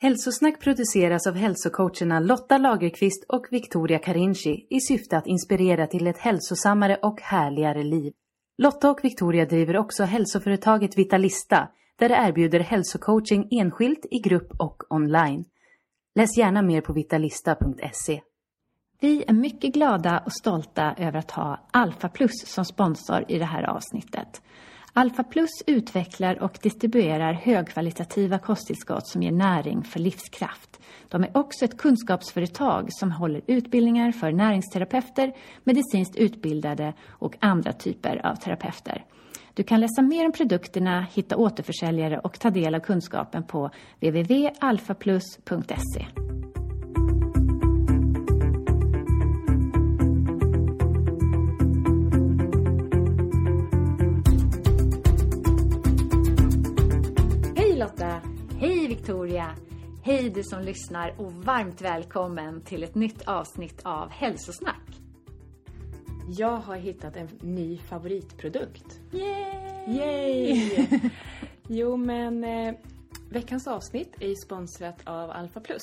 Hälsosnack produceras av hälsocoacherna Lotta Lagerqvist och Victoria Carinci i syfte att inspirera till ett hälsosammare och härligare liv. Lotta och Victoria driver också hälsoföretaget Vitalista där de erbjuder hälsocoaching enskilt, i grupp och online. Läs gärna mer på vitalista.se. Vi är mycket glada och stolta över att ha Alpha Plus som sponsor i det här avsnittet. Alpha Plus utvecklar och distribuerar högkvalitativa kosttillskott som ger näring för livskraft. De är också ett kunskapsföretag som håller utbildningar för näringsterapeuter, medicinskt utbildade och andra typer av terapeuter. Du kan läsa mer om produkterna, hitta återförsäljare och ta del av kunskapen på www.alfaplus.se. Victoria! Hej du som lyssnar och varmt välkommen till ett nytt avsnitt av Hälsosnack. Jag har hittat en ny favoritprodukt. Yay! Yay! jo, men eh, veckans avsnitt är ju sponsrat av Alpha Plus.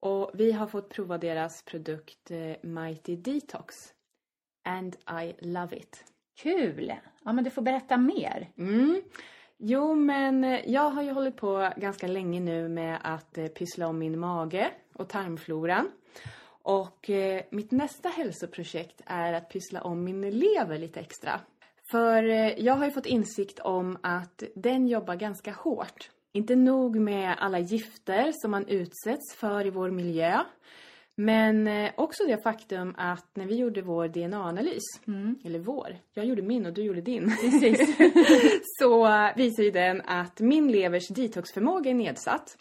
Och vi har fått prova deras produkt eh, Mighty Detox. And I love it. Kul! Ja, men du får berätta mer. Mm. Jo, men eh, jag har ju hållit på ganska länge nu med att eh, pyssla om min mage och tarmfloran. Och eh, mitt nästa hälsoprojekt är att pyssla om min lever lite extra. För jag har ju fått insikt om att den jobbar ganska hårt. Inte nog med alla gifter som man utsätts för i vår miljö. Men eh, också det faktum att när vi gjorde vår DNA-analys, eller vår, jag gjorde min och du gjorde din. Precis. så visar ju den att min levers detoxförmåga är nedsatt.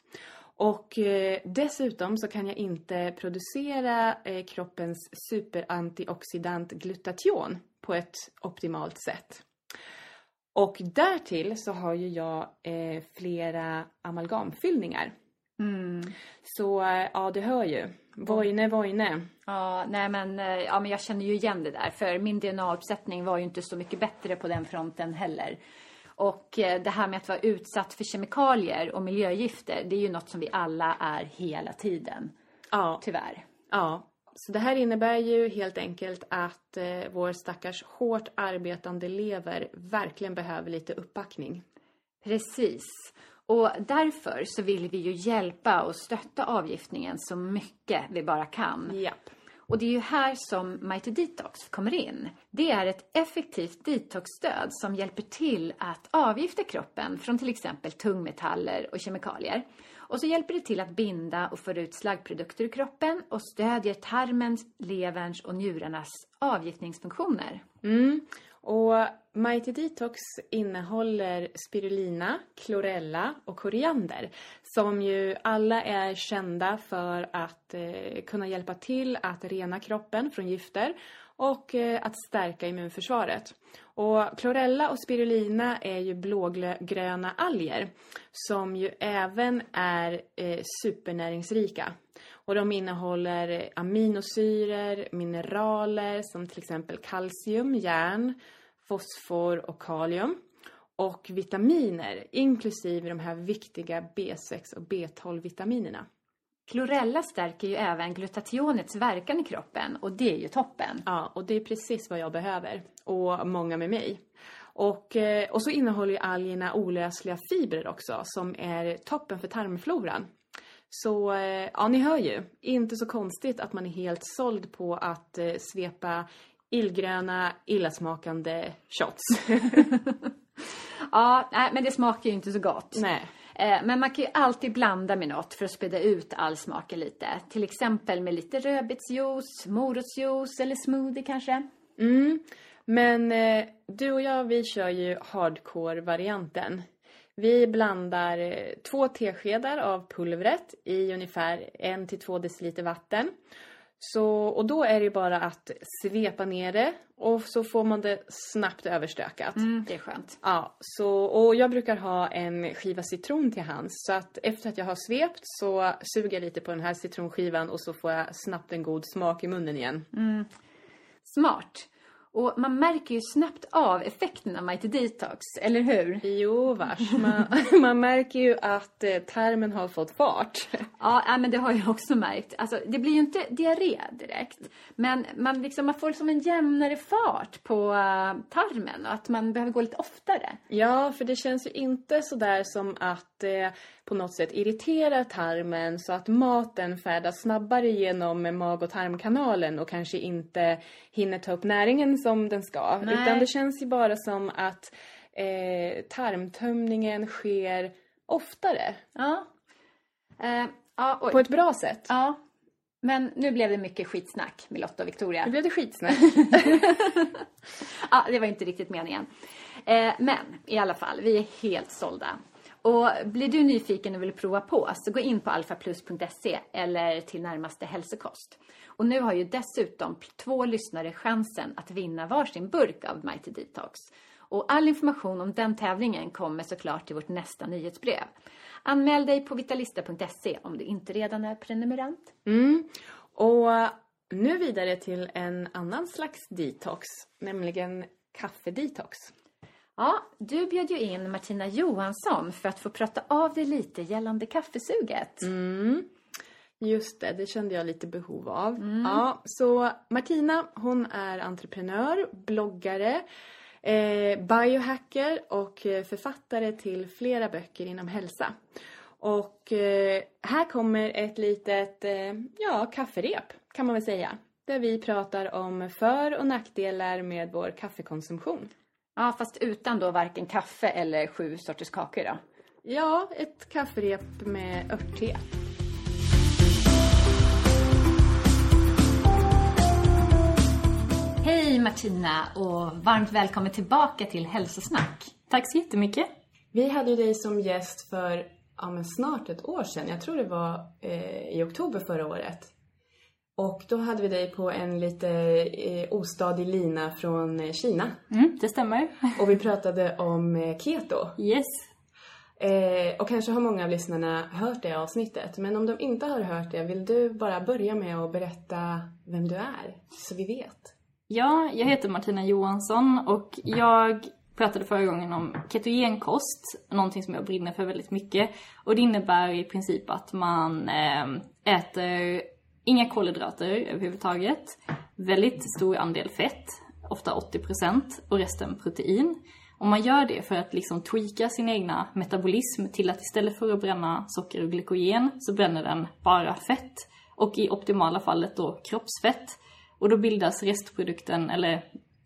Och eh, dessutom så kan jag inte producera eh, kroppens superantioxidant glutation på ett optimalt sätt. Och därtill så har ju jag flera amalgamfyllningar. Så eh, ja, du hör ju. Vojne, vojne. Ja, nej men, eh, ja, men jag känner ju igen det där. För min DNA-uppsättning var ju inte så mycket bättre på den fronten heller. Och eh, det här med att vara utsatt för kemikalier och miljögifter, det är ju något som vi alla är hela tiden. Ja, Tyvärr. ja. Så det här innebär ju helt enkelt att eh, vår stackars hårt arbetande lever verkligen behöver lite uppbackning. Precis. Och därför så vill vi ju hjälpa och stötta avgiftningen så mycket vi bara kan. Japp. Och det är ju här som Mighty Detox kommer in. Det är ett effektivt detoxstöd som hjälper till att avgifta kroppen från till exempel tungmetaller och kemikalier. Och så hjälper det till att binda och föra ut slaggprodukter ur kroppen och stödjer tarmens, leverns och njurarnas avgiftningsfunktioner. Mm. Och Mighty Detox innehåller spirulina, klorella och koriander som ju alla är kända för att eh, kunna hjälpa till att rena kroppen från gifter och eh, att stärka immunförsvaret. Och klorella och spirulina är ju blågröna alger som ju även är eh, supernäringsrika. Och de innehåller aminosyror, mineraler som till exempel kalcium, järn, fosfor och kalium. Och vitaminer, inklusive de här viktiga B6 och B12-vitaminerna. Klorella stärker ju även glutationets verkan i kroppen och det är ju toppen. Ja, och det är precis vad jag behöver. Och många med mig. Och, eh, och så innehåller ju algerna olösliga fibrer också som är toppen för tarmfloran. Så eh, ja, ni hör ju. Inte så konstigt att man är helt såld på att eh, svepa illgröna, illasmakande shots. Ja, nej, men det smakar ju inte så gott. Nej. Eh, Men man kan ju alltid blanda med något för att späda ut all smaken lite. Till exempel med lite rödbetsjuice, morotsjuice eller smoothie kanske. Mm. Men eh, du och jag, vi kör ju hardcore-varianten. Vi blandar eh, två teskedar av pulvret i ungefär en till två deciliter vatten. Så, och då är det ju bara att svepa ner det och så får man det snabbt överstökat. Mm, det är skönt. Ja, så, och jag brukar ha en skiva citron till hands. Så att efter att jag har svept så suger jag lite på den här citronskivan och så får jag snabbt en god smak i munnen igen. Smart. Och man märker ju snabbt av effekten av Mighty Detox, eller hur? Jo vars, man, man märker ju att eh, tarmen har fått fart. Ja, nej, men det har jag också märkt. Alltså, det blir ju inte diarré direkt. Men man, liksom, man får som en jämnare fart på eh, tarmen och att man behöver gå lite oftare. Ja, för det känns ju inte sådär som att det på något sätt irriterar tarmen så att maten färdas snabbare genom mag och tarmkanalen och kanske inte hinner ta upp näringen som den ska. Nej. Utan det känns ju bara som att eh, tarmtömningen sker oftare. Ja. Eh, ja. På ett bra sätt. ja. Men nu blev det mycket skitsnack med Lotta och Victoria. Nu blev det skitsnack. Ja, det var inte riktigt meningen. Eh, men i alla fall, vi är helt sålda. Och blir du nyfiken och vill prova på så gå in på alfaplus.se eller till närmaste hälsokost. Och nu har ju dessutom två lyssnare chansen att vinna varsin burk av Mighty Detox. Och all information om den tävlingen kommer såklart till vårt nästa nyhetsbrev. Anmäl dig på vitalista.se om du inte redan är prenumerant. Mm. Och nu vidare till en annan slags detox, nämligen kaffedetox. Ja, du bjöd ju in Martina Johansson för att få prata av dig lite gällande kaffesuget. Mm. Just det, det kände jag lite behov av. Ja, så Martina, hon är entreprenör, bloggare, eh, biohacker och eh, författare till flera böcker inom hälsa. Och eh, här kommer ett litet, eh, ja, kafferep kan man väl säga. Där vi pratar om för och nackdelar med vår kaffekonsumtion. Ja, fast utan då varken kaffe eller sju sorters kakor då. Ja, ett kafferep med örtte. Hej Martina och varmt välkommen tillbaka till Hälsosnack. Tack så jättemycket. Vi hade ju dig som gäst för ja, men snart ett år sedan. Jag tror det var eh, i oktober förra året. Och då hade vi dig på en lite eh, ostadig lina från eh, Kina. Mm, det stämmer. Och vi pratade om eh, keto. Yes. Eh, och kanske har många av lyssnarna hört det avsnittet. Men om de inte har hört det, vill du bara börja med att berätta vem du är? Så vi vet. Ja, jag heter Martina Johansson och jag pratade förra gången om ketogenkost, någonting som jag brinner för väldigt mycket. Och det innebär i princip att man äter inga kolhydrater överhuvudtaget, väldigt stor andel fett, ofta 80% och resten protein. Och man gör det för att liksom tweaka sin egna metabolism till att istället för att bränna socker och glykogen så bränner den bara fett. Och i optimala fallet då kroppsfett. Och då bildas restprodukten, eller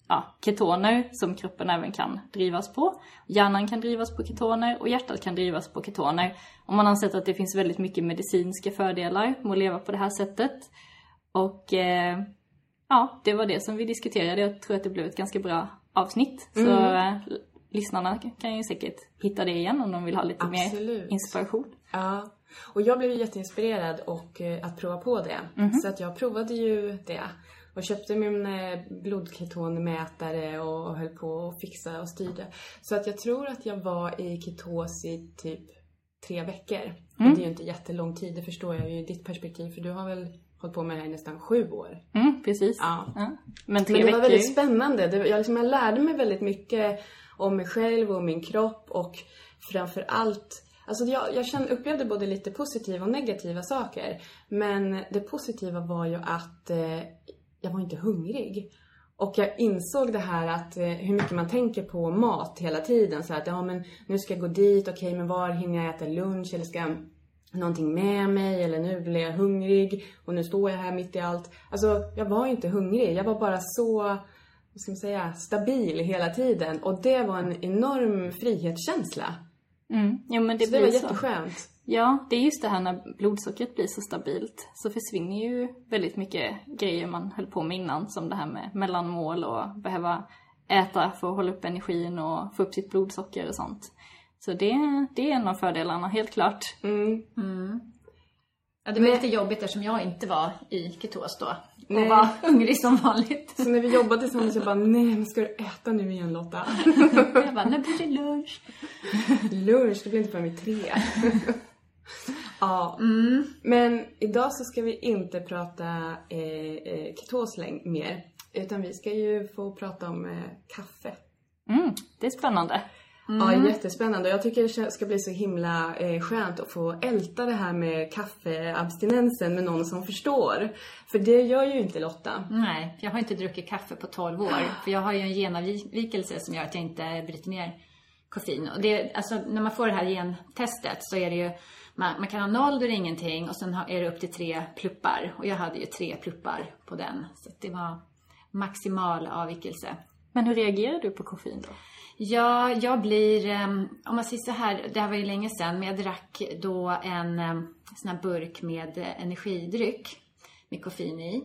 ja, ketoner som kroppen även kan drivas på. Hjärnan kan drivas på ketoner och hjärtat kan drivas på ketoner. Och man har sett att det finns väldigt mycket medicinska fördelar med att leva på det här sättet. Och eh, ja, det var det som vi diskuterade. Jag tror att det blev ett ganska bra avsnitt. Så eh, lyssnarna kan ju säkert hitta det igen om de vill ha lite Absolut. mer inspiration. Ja, och jag blev ju jätteinspirerad och eh, att prova på det. Så att jag provade ju det. Och köpte min eh, blodketonmätare och höll på och fixa och styrde. Så att jag tror att jag var i ketos i typ tre veckor. Och det är ju inte jättelång tid, det förstår jag ju i ditt perspektiv. För du har väl hållit på med det här i nästan sju år. Mm, precis. Ja. Men tre Men det var väldigt spännande. Det, jag, liksom, jag lärde mig väldigt mycket om mig själv och min kropp och framför allt Alltså jag, jag kände, upplevde både lite positiva och negativa saker. Men det positiva var ju att eh, jag var inte hungrig. Och jag insåg det här att eh, hur mycket man tänker på mat hela tiden. Så att ja men nu ska jag gå dit, okej okay, men var hinner jag äta lunch eller ska jag någonting med mig eller nu blir jag hungrig och nu står jag här mitt i allt. Alltså jag var inte hungrig, jag var bara så, vad ska man säga, stabil hela tiden. Och det var en enorm frihetskänsla. Mm. Jo, men det så det var jätteskönt. Ja, det är just det här när blodsockret blir så stabilt så försvinner ju väldigt mycket grejer man höll på med innan som det här med mellanmål och behöva äta för att hålla upp energin och få upp sitt blodsocker och sånt. Så det, det är en av fördelarna, helt klart. Mm. Mm. Ja, det var Men... lite jobbigt eftersom jag inte var i ketos då. Och nej. var hungrig som vanligt. Så när vi jobbade tillsammans, jag bara, nej men ska du äta nu igen Lotta? jag bara, när blir det lunch? lunch, det blir inte förrän vid tre. Ja, mm. men idag så ska vi inte prata eh, eh, ketos mer. Utan vi ska ju få prata om eh, kaffe. Mm, det är spännande. Mm. Ja, jättespännande. Jag tycker det ska bli så himla eh, skönt att få älta det här med kaffeabstinensen med någon som förstår. För det gör ju inte Lotta. Nej, jag har inte druckit kaffe på 12 år. För jag har ju en genavvikelse som gör att jag inte bryter ner koffein. Och det, alltså, när man får det här gentestet så är det ju man, man kan ha noll, då är det ingenting och sen är det upp till tre pluppar. Och jag hade ju tre pluppar på den. Så det var maximal avvikelse. Men hur reagerar du på koffein då? Ja, jag blir, ehm, om man säger så här, det här var ju länge sedan, men jag drack då en ehm, sån här burk med energidryck med koffein i.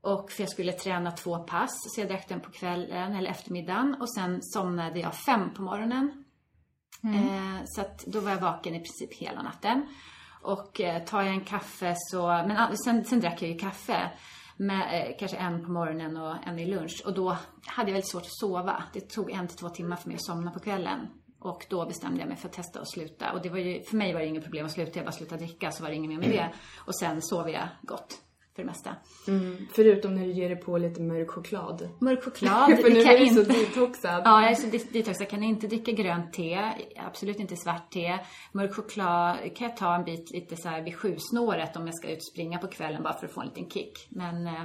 Och för jag skulle träna två pass, så jag drack den på kvällen eller eftermiddagen och sen somnade jag fem på morgonen. Mm. Eh, så att då var jag vaken i princip hela natten. Och eh, tar jag en kaffe så, men sen, sen drack jag ju kaffe med eh, kanske en på morgonen och en i lunch. Och då hade jag väldigt svårt att sova. Det tog en till två timmar för mig att somna på kvällen. Och då bestämde jag mig för att testa att sluta. Och det var ju, för mig var det inget problem att sluta. Jag bara slutade dricka så var det inget mer med det. Och sen sov jag gott för det mesta. Mm. Förutom när du ger dig på lite mörk choklad. Mörk choklad. för nu är du inte... så detoxad. Ja, jag är så detoxad. Jag kan inte dricka grönt te. Absolut inte svart te. Mörk choklad kan jag ta en bit lite så här vid sjusnåret om jag ska ut och springa på kvällen bara för att få en liten kick. Men eh,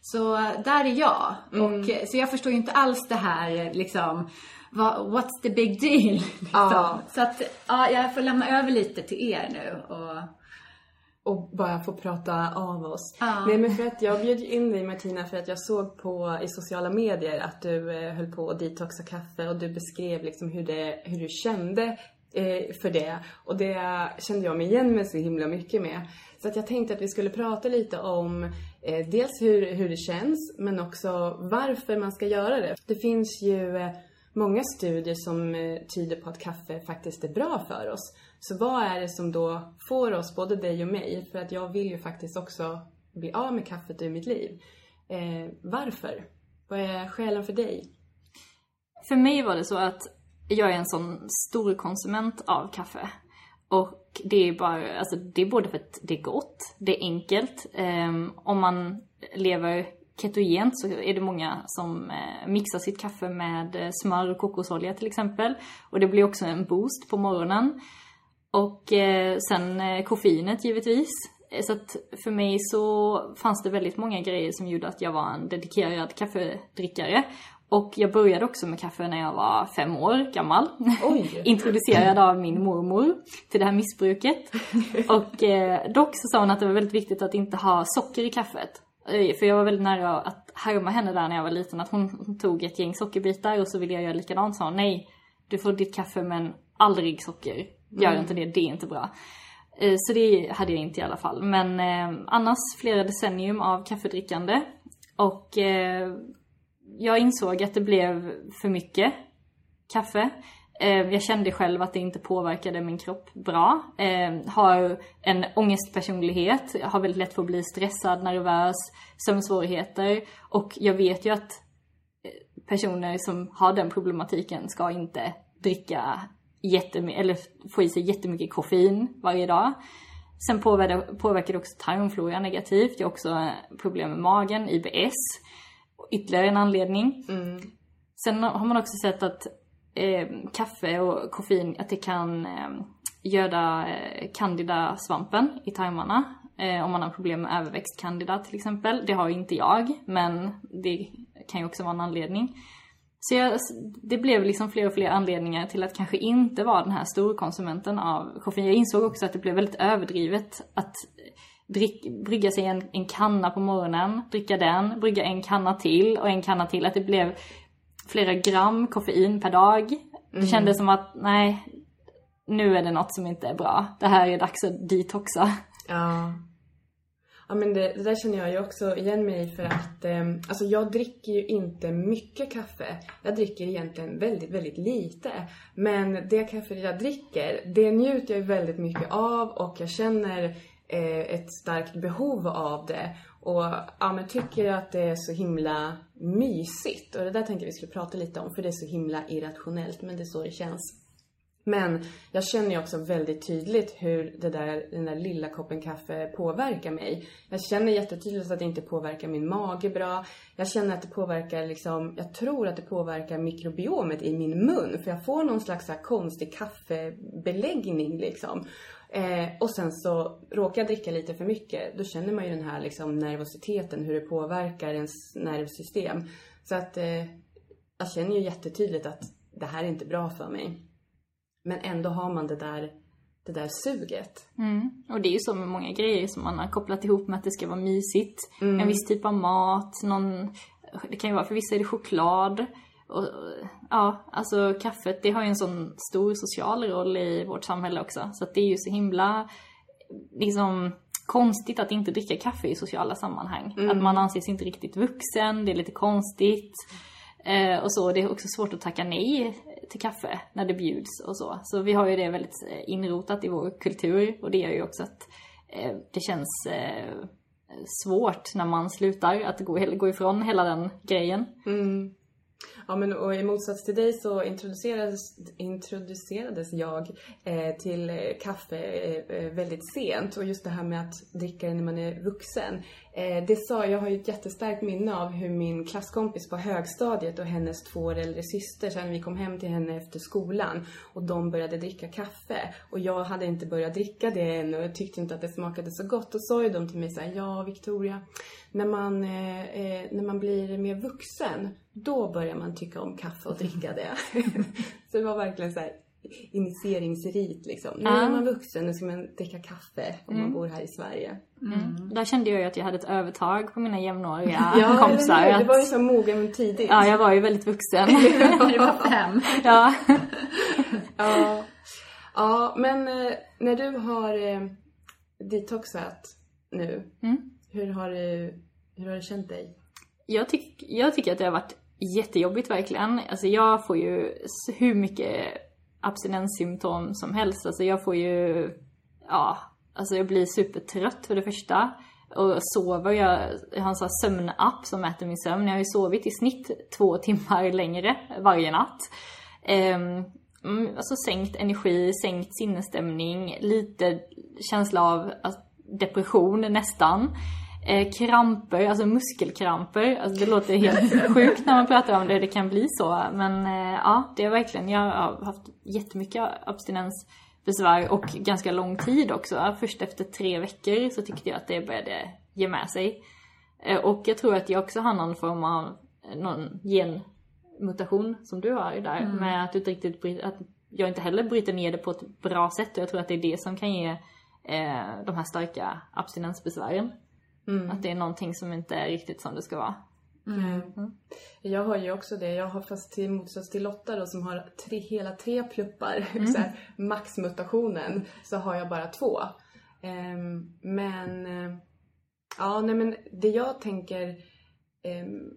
så där är jag. Mm. Och, så jag förstår ju inte alls det här liksom What's the big deal? Liksom. Ja. Så att ja, jag får lämna över lite till er nu. Och och bara få prata av oss. Ah. Nej men för att jag bjöd in dig Martina för att jag såg på i sociala medier att du eh, höll på att detoxa kaffe och du beskrev liksom hur, det, hur du kände eh, för det. Och det kände jag mig igen med så himla mycket med. Så att jag tänkte att vi skulle prata lite om eh, dels hur, hur det känns men också varför man ska göra det. Det finns ju många studier som eh, tyder på att kaffe faktiskt är bra för oss. Så vad är det som då får oss, både dig och mig, för att jag vill ju faktiskt också bli av med kaffet ur mitt liv. Eh, varför? Vad är skälen för dig? För mig var det så att jag är en sån stor konsument av kaffe. Och det är bara, alltså det är både för att det är gott, det är enkelt. Um, om man lever ketogent så är det många som eh, mixar sitt kaffe med eh, smör och kokosolja till exempel. Och det blir också en boost på morgonen. Och eh, sen koffeinet givetvis. Så att för mig så fanns det väldigt många grejer som gjorde att jag var en dedikerad kaffedrickare. Och jag började också med kaffe när jag var fem år gammal. Introducerad av min mormor till det här missbruket. Och eh, dock så sa hon att det var väldigt viktigt att inte ha socker i kaffet. Eh, för jag var väldigt nära att härma henne där när jag var liten. Att hon tog ett gäng sockerbitar och så ville jag göra likadant. Sa hon, nej, du får ditt kaffe men aldrig socker. Gör mm. inte det, det är inte bra. Eh, så det hade jag inte i alla fall. Men eh, annars flera decennium av kaffedrickande. Och jag insåg att det blev för mycket kaffe. Eh, jag kände själv att det inte påverkade min kropp bra. Eh, har en ångestpersonlighet, har väldigt lätt för att bli stressad, nervös, sömnsvårigheter. Och jag vet ju att eh, personer som har den problematiken ska inte dricka jättemycket, eller få i sig jättemycket koffein varje dag. Sen påverkar, det också tarmfloran negativt. Jag har också problem med magen, IBS. Ytterligare en anledning. Mm. Sen har man också sett att eh, kaffe och koffein, att det kan eh, göda eh, candida-svampen i tarmarna. Eh, om man har problem med överväxt candida till exempel. Det har inte jag, men det kan ju också vara en anledning. Så jag, det blev liksom fler och fler anledningar till att kanske inte vara den här storkonsumenten av koffein. Jag insåg också att det blev väldigt överdrivet att eh, drick, brygga sig en, en kanna på morgonen, dricka den, brygga en kanna till och en kanna till. Att det blev flera gram koffein per dag. Det Mm. kändes som att nej, nu är det något som inte är bra. Det här är dags att detoxa. Ja. Ja men det, det där känner jag ju också igen mig för att eh, alltså jag dricker ju inte mycket kaffe. Jag dricker egentligen väldigt, väldigt lite. Men det kaffe jag dricker, det njuter jag ju väldigt mycket av och jag känner Eh, ett starkt behov av det. Och ja, men tycker att det är så himla mysigt. Och det där tänkte jag vi skulle prata lite om för det är så himla irrationellt men det är så det känns. Men jag känner ju också väldigt tydligt hur det där, den där lilla koppen kaffe påverkar mig. Jag känner jättetydligt att det inte påverkar min mage bra. Jag känner att det påverkar liksom, jag tror att det påverkar mikrobiomet i min mun. För jag får någon slags så här konstig kaffebeläggning liksom. Eh, och sen så råkar jag dricka lite för mycket. Då känner man ju den här liksom nervositeten, hur det påverkar ens nervsystem. Så att eh, jag känner ju jättetydligt att det här är inte bra för mig. Men ändå har man det där, det där suget. Mm. Och det är ju så med många grejer som man har kopplat ihop med att det ska vara mysigt. En viss typ av mat, någon, det kan ju vara, för vissa är det choklad. Och, ja, alltså kaffet det har ju en sån stor social roll i vårt samhälle också. Så att det är ju så himla, liksom konstigt att inte dricka kaffe i sociala sammanhang. Att man anses inte riktigt vuxen, det är lite konstigt. Eh, och så, det är också svårt att tacka nej till kaffe när det bjuds och så. Så vi har ju det väldigt eh, inrotat i vår kultur och det gör ju också att eh, det känns eh, svårt när man slutar att gå, gå ifrån hela den grejen. Ja men och i motsats till dig så introducerades, introducerades jag eh, till kaffe eh, eh, väldigt sent och just det här med att dricka det när man är vuxen. Eh, det sa, jag har ju ett jättestarkt minne av hur min klasskompis på högstadiet och hennes två år äldre syster, sen vi kom hem till henne efter skolan och de började dricka kaffe. Och jag hade inte börjat dricka det än och jag tyckte inte att det smakade så gott. Och sa ju de till mig så här, ja Victoria, när man, eh, eh, när man blir mer vuxen, då börjar man tycka om kaffe och dricka det. så det var verkligen så här initieringsrit liksom. Nu är man vuxen, nu ska man dricka kaffe om man bor här i Sverige. Där kände jag ju att jag hade ett övertag på mina jämnåriga Ja, kompisar. Det att- var ju så mogen tidigt. Ja, jag var ju väldigt vuxen. Du var fem. ja. Ja, ja men eh, när du har eh, detoxat nu, hur, har du, hur har du känt dig? Jag, tyck, jag tycker att det har varit jättejobbigt verkligen. Alltså jag får ju hur mycket abstinenssymptom som helst. Alltså jag får ju, ja, alltså jag blir supertrött för det första. Och sover, jag, jag har en sån här sömnapp som mäter min sömn. Jag har ju sovit i snitt två timmar längre varje natt. Um, alltså sänkt energi, sänkt sinnesstämning, lite känsla av alltså, depression nästan. Eh, kramper, alltså muskelkramper. Alltså det låter helt sjukt när man pratar om det, det kan bli så. Men eh, ja, det är verkligen, jag har haft jättemycket abstinensbesvär och ganska lång tid också. Först efter tre veckor så tyckte jag att det började ge med sig. Eh, och jag tror att jag också har någon form av någon genmutation som du har där. Med att du inte riktigt att jag inte heller bryter ner det på ett bra sätt. Och jag tror att det är det som kan ge eh, de här starka abstinensbesvären. Att det är någonting som inte är riktigt som det ska vara. Jag har ju också det. Jag har fast till motsats till Lotta då som har tre, hela tre pluppar, så här, maxmutationen, så har jag bara två. Ehm, men, eh, ja nej men det jag tänker ehm,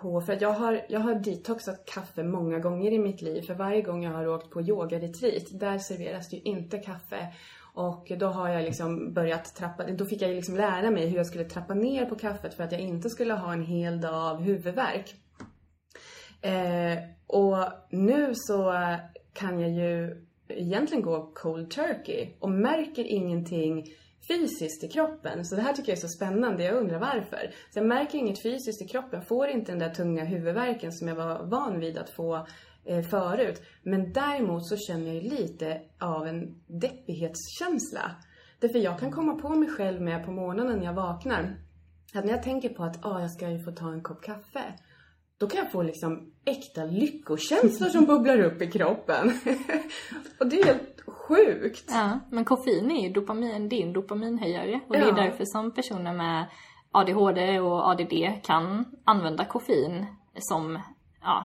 på, för att jag har, jag har detoxat kaffe många gånger i mitt liv. För varje gång jag har åkt på yogaretreat, där serveras det ju inte kaffe. Och då har jag liksom börjat trappa, då fick jag liksom lära mig hur jag skulle trappa ner på kaffet för att jag inte skulle ha en hel dag av huvudvärk. Eh, och nu så kan jag ju egentligen gå cold turkey och märker ingenting fysiskt i kroppen. Så det här tycker jag är så spännande. Jag undrar varför. Så jag märker inget fysiskt i kroppen. Får inte den där tunga huvudvärken som jag var van vid att få förut. Men däremot så känner jag lite av en deppighetskänsla. Därför jag kan komma på mig själv med på morgonen när jag vaknar. Att när jag tänker på att ah, jag ska ju få ta en kopp kaffe. då kan jag få liksom äkta lyckokänslor som bubblar upp i kroppen. och det är helt sjukt. Ja, men koffein är ju dopamin, det är en dopaminhöjare. Och det är Ja. därför som personer med ADHD och ADD kan använda koffein som, ja,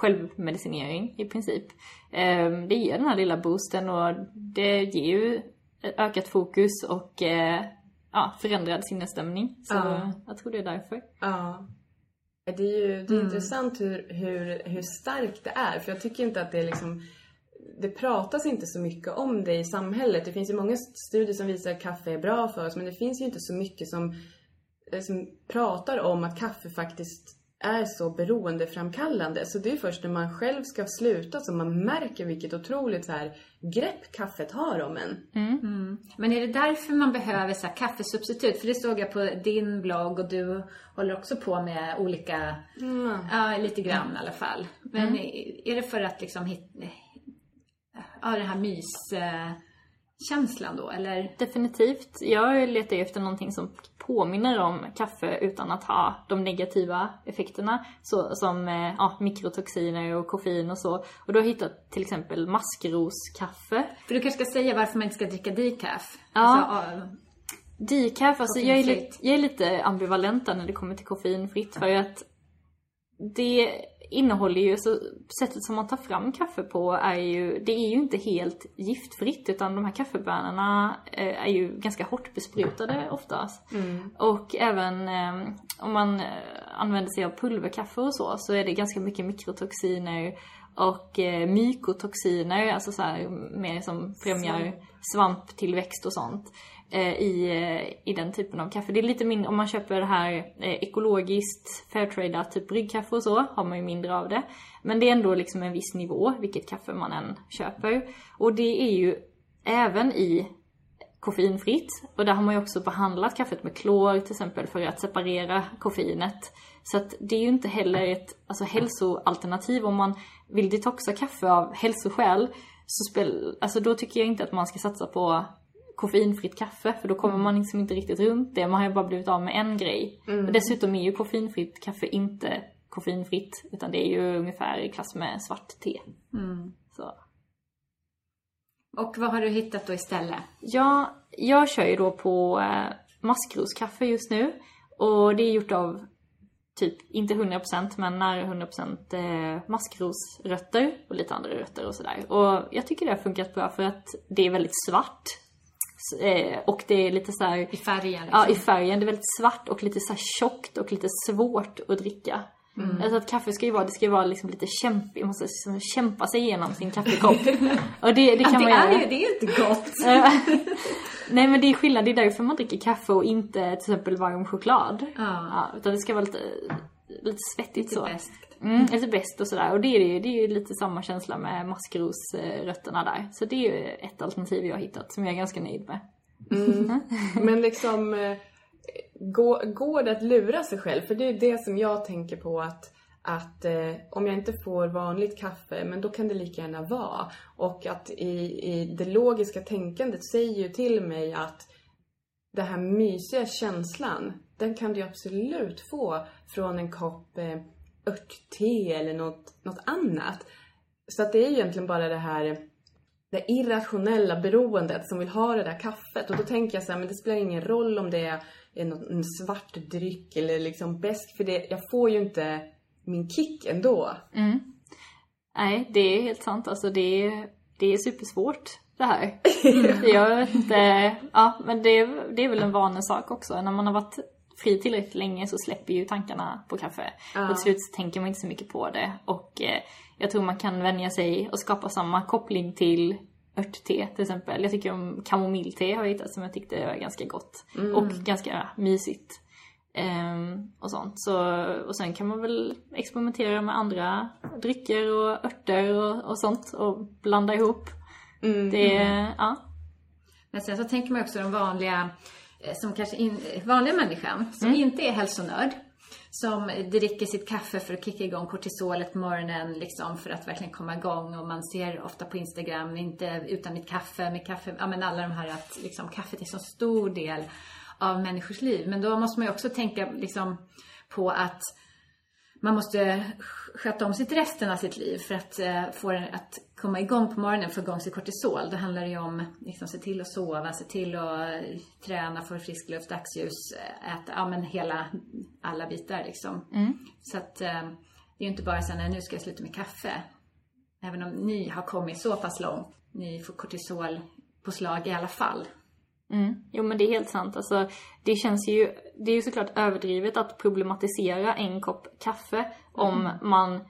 Självmedicinering i princip. Ehm, Det ger den här lilla boosten och det ger ju ökat fokus och eh, ja, förändrad sinnesstämning. Så Ja. jag tror det är därför. Ja. Det är ju det är intressant hur, hur, hur starkt det är. För jag tycker inte att det är liksom... Det pratas inte så mycket om det i samhället. Det finns ju många studier som visar att kaffe är bra för oss. Men det finns ju inte så mycket som, eh, som pratar om att kaffe faktiskt är så beroendeframkallande. Så det är först när man själv ska sluta som man märker vilket otroligt så här, grepp kaffet har om en. Men är det därför man behöver så här kaffesubstitut? För det såg jag på din blogg och du håller också på med olika, ja lite grann i alla fall. Men är det för att liksom hitta, ja den här myskänslan då eller? Definitivt. Jag letar ju efter någonting som påminner om kaffe utan att ha de negativa effekterna. Så, som eh, ja, mikrotoxiner och koffein och så. Och då har jag hittat till exempel maskroskaffe. För du kanske ska säga varför man inte ska dricka decaf? Ja. Alltså, ja, Decaf, alltså jag är, lite, jag är lite ambivalent när det kommer till koffeinfritt för att det innehåller ju, så sättet som man tar fram kaffe på är ju, det är ju inte helt giftfritt utan de här kaffebönorna eh, är ju ganska hårt besprutade oftast. Och även eh, om man eh, använder sig av pulverkaffe och så, så är det ganska mycket mikrotoxiner och mykotoxiner, alltså så här mer som främjar svamptillväxt och sånt Eh, i, eh, i den typen av kaffe. Det är lite mindre, om man köper det här eh, ekologiskt, fairtradeat, typ bryggkaffe och så, har man ju mindre av det. Men det är ändå liksom en viss nivå, vilket kaffe man än köper. Och det är ju även i koffeinfritt. Och där har man ju också behandlat kaffet med klor till exempel för att separera koffeinet. Så att det är ju inte heller ett alltså, hälsoalternativ om man vill detoxa kaffe av hälsoskäl. Så spel, alltså då tycker jag inte att man ska satsa på koffeinfritt kaffe för då kommer man liksom inte riktigt runt det. Man har ju bara blivit av med en grej. Och dessutom är ju koffeinfritt kaffe inte koffeinfritt utan det är ju ungefär i klass med svart te. Så. Och vad har du hittat då istället? Ja, jag kör ju då på eh, maskroskaffe just nu. Och det är gjort av typ, inte 100% men nära 100% eh, maskrosrötter och lite andra rötter och sådär. Och jag tycker det har funkat bra för att det är väldigt svart. Eh, och det är lite så här, I färgen liksom? Ja, i färgen. Det är väldigt svart och lite så här tjockt och lite svårt att dricka. Alltså att kaffe ska ju vara, det ska ju vara liksom lite kämpigt, man måste liksom kämpa sig igenom sin kaffekopp. och det, det kan det man är göra. ju, det är inte gott. Nej men det är skillnad, det är därför man dricker kaffe och inte till exempel varm choklad. Ja. utan det ska vara lite, lite svettigt så. beskt. Mm, lite bäst och sådär. Och det är, ju- det är ju lite samma känsla med maskrosrötterna där. Så det är ju ett alternativ jag har hittat som jag är ganska nöjd med. Men liksom, eh, går, går det att lura sig själv? För det är det som jag tänker på att, att eh, om jag inte får vanligt kaffe, men då kan det lika gärna vara. Och att i, i det logiska tänkandet säger ju till mig att den här mysiga känslan, den kan du absolut få från en kopp eh, örtte eller något, något annat. Så att det är ju egentligen bara det här det irrationella beroendet som vill ha det där kaffet. Och då tänker jag så här, men det spelar ingen roll om det är någon, en svart dryck eller liksom besk för det, jag får ju inte min kick ändå. Mm. Nej, det är helt sant. Alltså det är, det är supersvårt det här. jag vet inte, ja men det, det är väl en vanesak också. När man har varit fri tillräckligt länge så släpper ju tankarna på kaffe. Ja. Och till slut så tänker man inte så mycket på det. Och eh, jag tror man kan vänja sig och skapa samma koppling till örtte till exempel. Jag tycker om kamomillte har jag hittat som jag tyckte var ganska gott. Mm. Och ganska mysigt. Um, och sånt. Så, och sen kan man väl experimentera med andra drycker och örter och, och sånt och blanda ihop. Mm. Det, mm. ja. Men sen så tänker man också de vanliga, som kanske in, vanliga människan som mm. inte är hälsonörd. Som dricker sitt kaffe för att kicka igång kortisolet på morgonen liksom för att verkligen komma igång. Och man ser ofta på Instagram, inte utan mitt kaffe, med kaffe, ja men alla de här att liksom kaffet är så stor del av människors liv. Men då måste man ju också tänka liksom på att man måste sköta om sitt resten av sitt liv för att eh, få den att komma igång på morgonen, få igång sitt kortisol. Då handlar det ju om liksom se till att sova, se till att träna, få frisk luft, dagsljus, äta, ja men hela, alla bitar liksom. Mm. Så att eh, det är ju inte bara så nu ska jag sluta med kaffe. Även om ni har kommit så pass långt, ni får kortisol på slag i alla fall. Mm. Jo men det är helt sant. Alltså, det känns ju, det är ju såklart överdrivet att problematisera en kopp kaffe om mm. man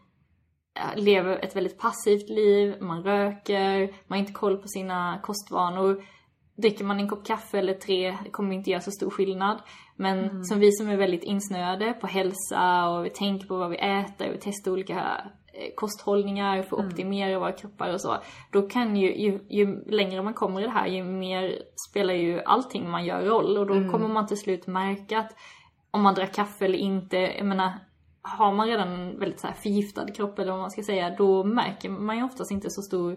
lever ett väldigt passivt liv, man röker, man har inte koll på sina kostvanor. Dricker man en kopp kaffe eller tre det kommer inte göra så stor skillnad. Men mm. som vi som är väldigt insnöade på hälsa och vi tänker på vad vi äter och vi testar olika Eh, kosthållningar för att mm. optimera våra kroppar och så. Då kan ju, ju, ju, längre man kommer i det här ju mer spelar ju allting man gör roll och då mm. kommer man till slut märka att om man drack kaffe eller inte, jag menar har man redan en väldigt så här förgiftad kropp eller vad man ska säga, då märker man ju oftast inte så stor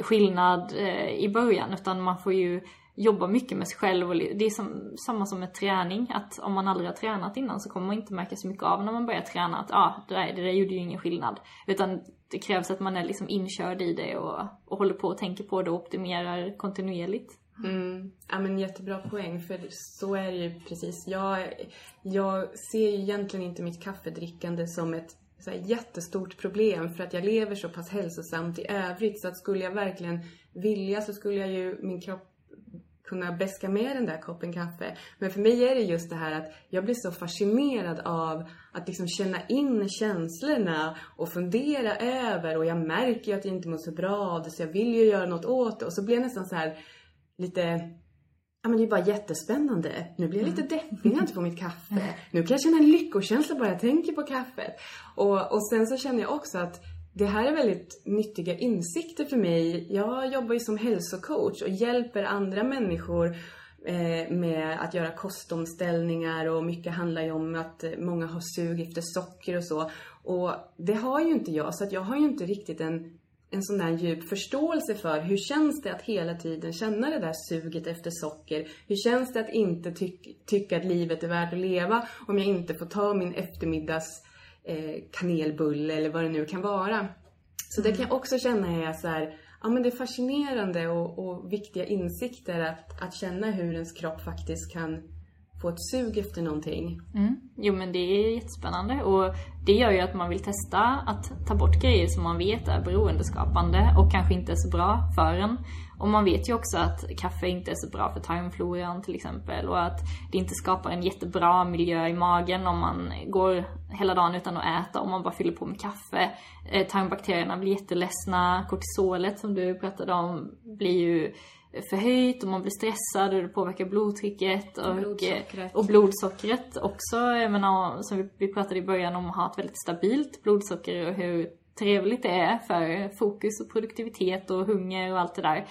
skillnad eh, i början utan man får ju jobba mycket med sig själv och det är som, samma som med träning att om man aldrig har tränat innan så kommer man inte märka så mycket av när man börjar träna att ah, det, där, det där gjorde ju ingen skillnad utan det krävs att man är liksom inkörd i det och, och håller på och tänker på det och optimerar kontinuerligt. Mm. Ja men jättebra poäng för så är det ju precis. Jag, jag ser ju egentligen inte mitt kaffedrickande som ett så här jättestort problem för att jag lever så pass hälsosamt i övrigt så att skulle jag verkligen vilja så skulle jag ju, min kropp kunna bäska med den där koppen kaffe. Men för mig är det just det här att jag blir så fascinerad av att liksom känna in känslorna och fundera över och jag märker ju att jag inte mår så bra av det så jag vill ju göra något åt det och så blir jag nästan så här lite Ja men det är bara jättespännande. Nu blir jag lite deppig när jag inte får mitt kaffe. Nu kan jag känna en lyckokänsla bara jag tänker på kaffet. Och, och sen så känner jag också att det här är väldigt nyttiga insikter för mig. Jag jobbar ju som hälsocoach och hjälper andra människor eh, med att göra kostomställningar och mycket handlar ju om att många har sug efter socker och så. Och det har ju inte jag, så att jag har ju inte riktigt en, en sån där djup förståelse för hur känns det att hela tiden känna det där suget efter socker? Hur känns det att inte ty tycka att livet är värt att leva om jag inte får ta min eftermiddags kanelbulle eller vad det nu kan vara. Så det kan jag också känna är så här, ja men det är fascinerande och, och viktiga insikter att, att känna hur ens kropp faktiskt kan få ett sug efter någonting. Mm. Jo men det är jättespännande och det gör ju att man vill testa att ta bort grejer som man vet är beroendeskapande och kanske inte är så bra för en. Och man vet ju också att kaffe inte är så bra för tarmfloran till exempel och att det inte skapar en jättebra miljö i magen om man går hela dagen utan att äta, om man bara fyller på med kaffe. Eh, tarmbakterierna blir jätteledsna, kortisolet som du pratade om blir ju förhöjt och man blir stressad och det påverkar blodtrycket och, blodsockret. och blodsockret också. Jag menar, som vi pratade i början om att ha ett väldigt stabilt blodsocker och hur trevligt det är för fokus och produktivitet och hunger och allt det där.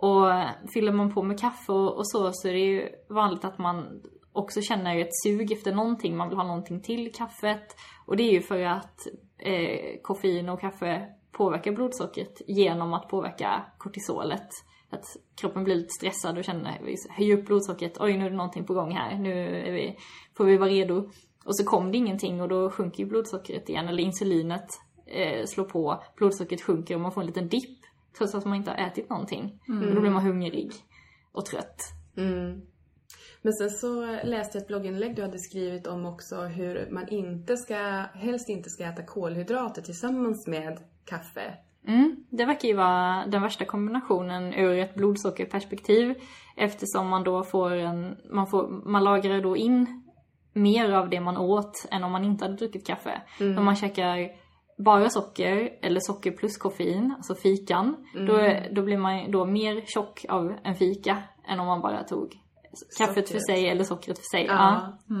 Och fyller man på med kaffe och, så så är det ju vanligt att man också känner ett sug efter någonting, man vill ha någonting till kaffet. Och det är ju för att eh, koffein och kaffe påverkar blodsockret genom att påverka kortisolet. Att kroppen blir lite stressad och känner, vi höjer upp blodsockret, oj nu är det någonting på gång här, nu är vi, får vi vara redo. Och så kom det ingenting och då sjunker ju blodsockret igen, eller insulinet eh, slår på, blodsockret sjunker och man får en liten dipp Trots att man inte har ätit någonting. Mm. Då blir man hungrig och trött. Mm. Men sen så läste jag ett blogginlägg du hade skrivit om också hur man inte ska, helst inte ska äta kolhydrater tillsammans med kaffe. Mm, det verkar ju vara den värsta kombinationen ur ett blodsockerperspektiv eftersom man då får en, man, får, man lagrar då in mer av det man åt än om man inte hade druckit kaffe. Mm. Om man käkar bara socker eller socker plus koffein, alltså fikan, Mm. då, då blir man då mer tjock av en fika än om man bara tog kaffet för Sockret. sig eller sockret för sig. Ja. Ja.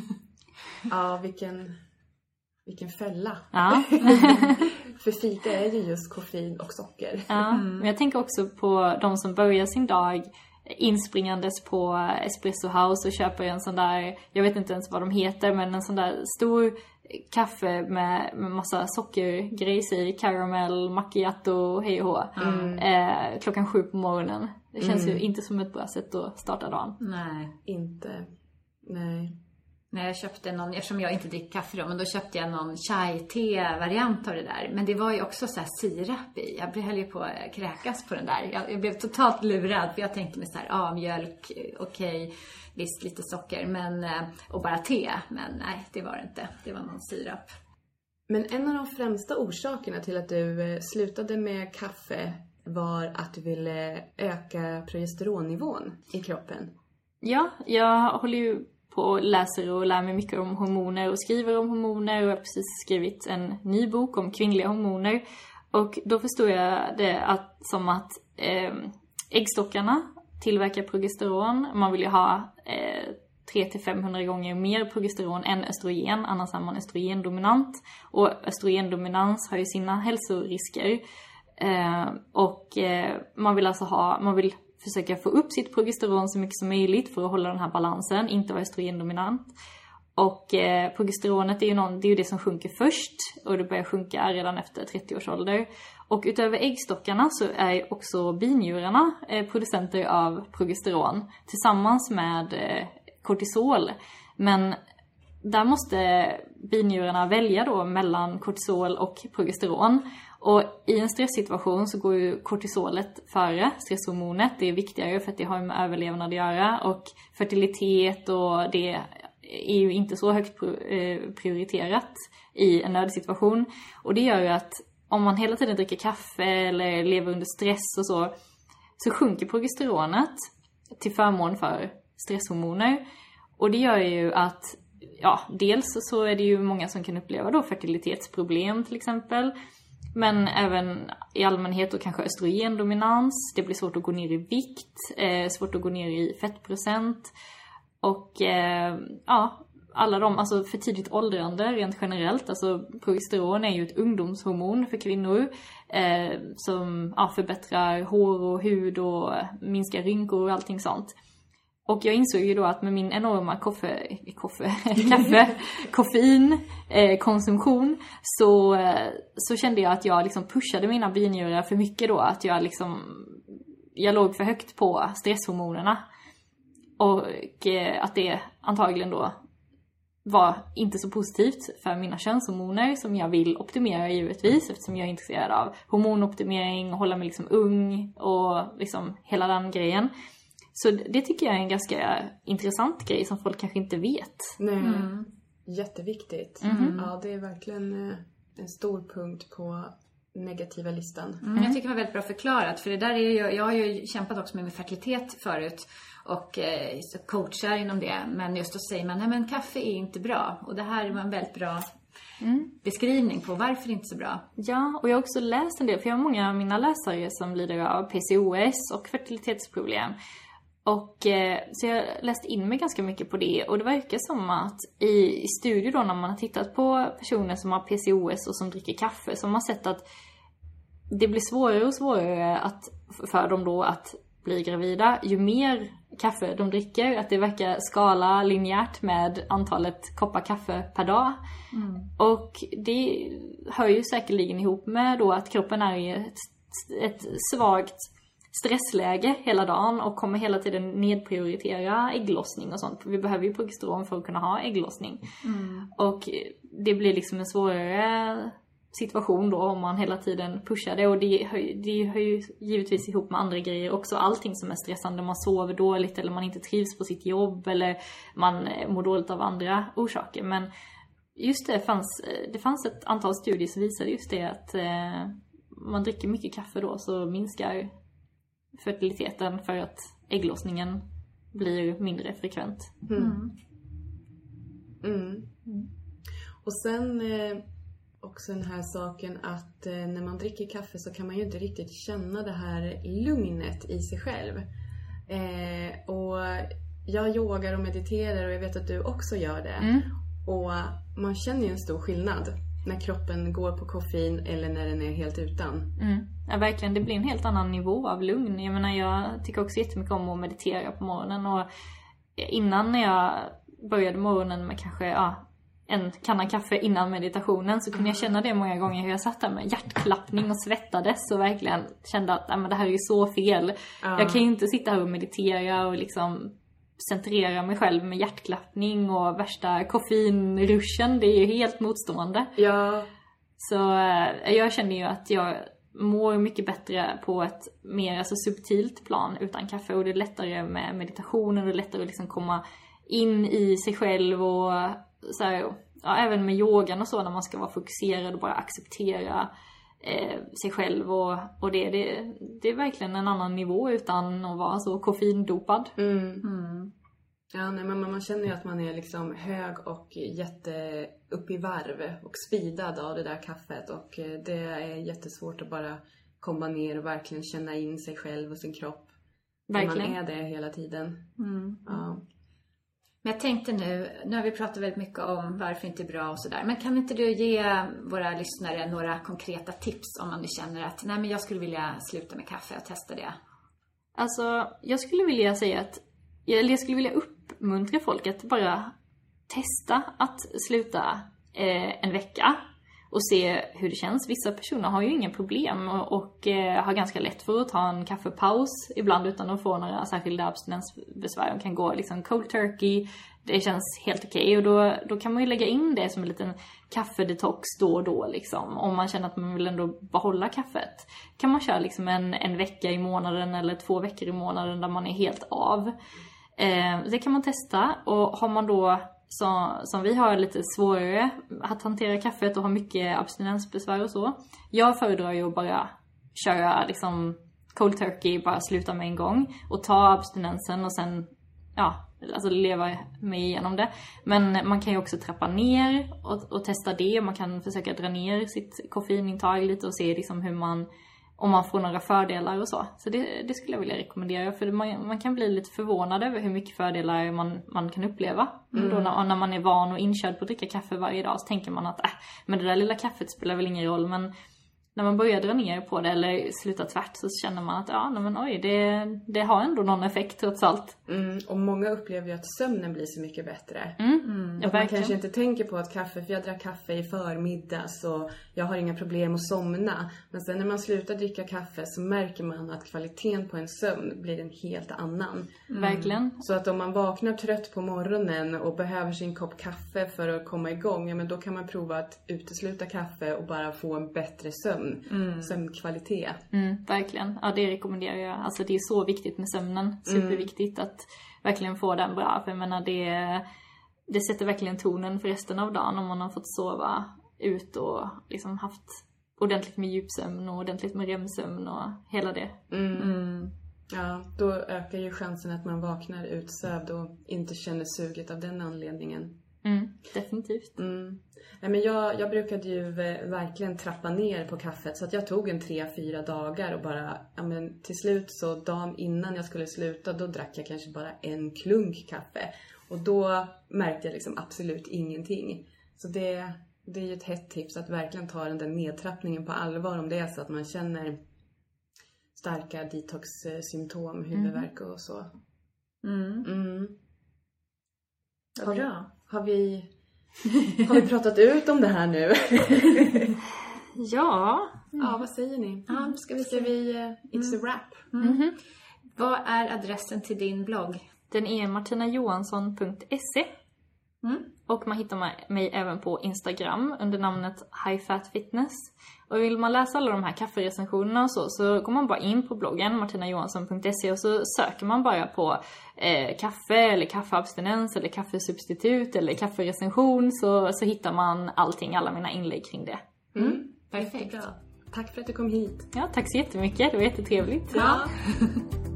Ja, vilken, vilken fälla. Ja. För fika är ju just koffein och socker. Ja, men jag tänker också på de som börjar sin dag inspringandes på Espresso House och köper en sån där, jag vet inte ens vad de heter, men en sån där stor kaffe med, med massa sockergrejs i, caramel, macchiato, hej och hå. Eh, klockan sju på morgonen. Det känns ju inte som ett bra sätt att starta dagen. Nej. Inte. Nej. Nej, jag köpte någon, eftersom jag inte dricker kaffe då, men då köpte jag någon chai-te-variant av det där. Men det var ju också så här sirap i. Jag höll ju på att kräkas på den där. Jag, jag blev totalt lurad för jag tänkte mig så här, ja ah, mjölk, eh, okej, visst lite socker, men, eh, och bara te. Men nej, det var det inte. Det var någon sirap. Men en av de främsta orsakerna till att du eh, slutade med kaffe var att du ville öka progesteronnivån i kroppen. Ja, jag håller ju på och läser och lär mig mycket om hormoner och skriver om hormoner och jag har precis skrivit en ny bok om kvinnliga hormoner. Och då förstod jag det att, som att eh, äggstockarna tillverkar progesteron. Man vill ju ha eh, 300-500 gånger mer progesteron än östrogen, annars är man östrogendominant. Och östrogendominans har ju sina hälsorisker. Eh, och eh, man vill alltså ha, man vill försöka få upp sitt progesteron så mycket som möjligt för att hålla den här balansen, inte vara östrogendominant. Och eh, progesteronet är ju, någon, det är ju det som sjunker först och det börjar sjunka redan efter 30 års ålder. Och utöver äggstockarna så är ju också binjurarna eh, producenter av progesteron tillsammans med eh, kortisol. Men där måste binjurarna välja då mellan kortisol och progesteron. Och i en stresssituation så går ju kortisolet före stresshormonet. Det är viktigare för att det har med överlevnad att göra. Och fertilitet och det är ju inte så högt eh, prioriterat i en nödsituation. Och det gör ju att om man hela tiden dricker kaffe eller lever under stress och så, så sjunker progesteronet till förmån för stresshormoner. Och det gör ju att, ja, dels så är det ju många som kan uppleva då fertilitetsproblem till exempel. Men även i allmänhet och kanske östrogendominans. Det blir svårt att gå ner i vikt, eh, svårt att gå ner i fettprocent. Och eh, ja, alla de, alltså för tidigt åldrande rent generellt. Alltså progesteron är ju ett ungdomshormon för kvinnor. Eh, som ja, förbättrar hår och hud och minskar rynkor och allting sånt. Och jag insåg ju då att med min enorma koffe, koffe, kaffe, koffein, eh, konsumtion så, eh, så kände jag att jag liksom pushade mina binjurar för mycket då. Att jag liksom, jag låg för högt på stresshormonerna. Och eh, att det antagligen då var inte så positivt för mina könshormoner som jag vill optimera givetvis eftersom jag är intresserad av hormonoptimering och hålla mig liksom ung och liksom hela den grejen. Så det tycker jag är en ganska intressant grej som folk kanske inte vet. Nej. Jätteviktigt. Ja, det är verkligen eh, en stor punkt på negativa listan. Men jag tycker det var väldigt bra förklarat. För det där är ju, jag har ju kämpat också med min fertilitet förut. Och eh, coachar inom det. Men just då säger man, nej men kaffe är inte bra. Och det här var en väldigt bra beskrivning på varför det inte är så bra. Ja, och jag har också läst en del, för jag har många av mina läsare som lider av PCOS och fertilitetsproblem. Och eh, så jag läste in mig ganska mycket på det och det verkar som att i, i studier då när man har tittat på personer som har PCOS och som dricker kaffe så har man sett att det blir svårare och svårare att, för dem då att bli gravida ju mer kaffe de dricker. Att det verkar skala linjärt med antalet koppar kaffe per dag. Och det hör ju säkerligen ihop med då att kroppen är i ett, ett svagt stressläge hela dagen och kommer hela tiden nedprioritera ägglossning och sånt. Vi behöver ju progesteron för att kunna ha ägglossning. Och det blir liksom en svårare situation då om man hela tiden pushar det och det hör, det hör ju givetvis ihop med andra grejer också. Allting som är stressande, man sover dåligt eller man inte trivs på sitt jobb eller man eh, mår dåligt av andra orsaker. Men just det fanns, eh, det fanns ett antal studier som visade just det att eh, man dricker mycket kaffe då så minskar fertiliteten för att ägglossningen blir mindre frekvent. Mm. Mm. Och sen eh, också den här saken att eh, när man dricker kaffe så kan man ju inte riktigt känna det här lugnet i sig själv. Eh, och jag yogar och mediterar och jag vet att du också gör det. Mm. Och man känner ju en stor skillnad när kroppen går på koffein eller när den är helt utan. Mm. Ja verkligen, det blir en helt annan nivå av lugn. Jag menar jag tycker också jättemycket om att meditera på morgonen och innan när jag började morgonen med kanske ja, en kanna kaffe innan meditationen så kunde jag känna det många gånger hur jag satt där med hjärtklappning och svettades och verkligen kände att men det här är ju så fel. Ja. Jag kan ju inte sitta här och meditera och liksom centrera mig själv med hjärtklappning och värsta koffeinruschen. Det är ju helt motstående. Ja, Så eh, jag känner ju att jag mår mycket bättre på ett mer alltså, subtilt plan utan kaffe och det är lättare med meditationen och det är lättare att liksom komma in i sig själv och så här, ja, även med yogan och så när man ska vara fokuserad och bara acceptera eh, sig själv och, och det, det, det är verkligen en annan nivå utan att vara så koffeindopad. Mm. Ja, nej, men man känner ju att man är liksom hög och jätte upp i varv och speedad av det där kaffet och eh, det är jättesvårt att bara komma ner och verkligen känna in sig själv och sin kropp. När Verkligen. man är det hela tiden. Ja. Men jag tänkte nu, nu har vi pratat väldigt mycket om varför det inte är bra och sådär. Men kan inte du ge våra lyssnare några konkreta tips om man nu känner att nej men jag skulle vilja sluta med kaffe och testa det? Alltså, jag skulle vilja säga att, eller jag skulle vilja uppmuntra folk att bara testa att sluta eh, en vecka och se hur det känns. Vissa personer har ju inga problem och, och eh, har ganska lätt för att ta en kaffepaus ibland utan att få några särskilda abstinensbesvär. De kan gå liksom cold turkey, det känns helt okej och då, då kan man ju lägga in det som en liten kaffedetox då och då liksom. Om man känner att man vill ändå behålla kaffet. Kan man köra liksom en, en vecka i månaden eller två veckor i månaden där man är helt av. Eh, det kan man testa och har man då så, som vi har lite svårare att hantera kaffet och har mycket abstinensbesvär och så. Jag föredrar ju att bara köra liksom cold turkey, bara sluta med en gång och ta abstinensen och sen ja, alltså leva mig igenom det. Men man kan ju också trappa ner och, och testa det. Man kan försöka dra ner sitt koffeinintag lite och se liksom hur man om man får några fördelar och så. Så det, det skulle jag vilja rekommendera för man, man kan bli lite förvånad över hur mycket fördelar man, man kan uppleva. Då när, när man är van och inkörd på att dricka kaffe varje dag så tänker man att äh, men det där lilla kaffet spelar väl ingen roll men när man börjar dra ner på det eller sluta tvärt så känner man att ja, men oj, det, det har ändå någon effekt trots allt. Mm, och många upplever ju att sömnen blir så mycket bättre. Ja, Att man kanske inte tänker på att kaffe, för jag drack kaffe i förmiddag så jag har inga problem att somna. Men sen när man slutar dricka kaffe så märker man att kvaliteten på en sömn blir en helt annan. Verkligen. Så att om man vaknar trött på morgonen och behöver sin kopp kaffe för att komma igång, ja men då kan man prova att utesluta kaffe och bara få en bättre sömn. Sömnkvalitet. Mm, verkligen. Ja, det rekommenderar jag. Alltså det är så viktigt med sömnen. Superviktigt att verkligen få den bra. För jag menar det, det sätter verkligen tonen för resten av dagen om man har fått sova ut och liksom haft ordentligt med djupsömn och ordentligt med REM-sömn och hela det. Ja, då ökar ju chansen att man vaknar utsövd och inte känner suget av den anledningen. Mm, definitivt. Mm. Nej, men jag, jag brukade ju eh, verkligen trappa ner på kaffet så att jag tog en tre, fyra dagar och bara, ja men till slut så dagen innan jag skulle sluta då drack jag kanske bara en klunk kaffe. Och då märkte jag liksom absolut ingenting. Så det, det är ju ett hett tips att verkligen ta den där nedtrappningen på allvar om det är så att man känner starka detox-symptom, huvudvärk och så. Mm. Vad bra. Har vi, har vi pratat ut om det här nu? Ja, Ja, vad säger ni? Ja, då ska vi Ska se. vi... eh, It's a wrap. Vad är adressen till din blogg? den är martinajohansson.se. Mm. Och man hittar mig även på Instagram under namnet High Fat Fitness. Och vill man läsa alla de här kafferecensionerna och så, så går man bara in på bloggen martinajohansson.se och så söker man bara på eh, kaffe eller kaffeabstinens eller kaffesubstitut eller kafferecension så, så hittar man allting, alla mina inlägg kring det. Mm. Perfekt. Tack för att du kom hit. Ja, tack så jättemycket. Det var jättetrevligt. Ja.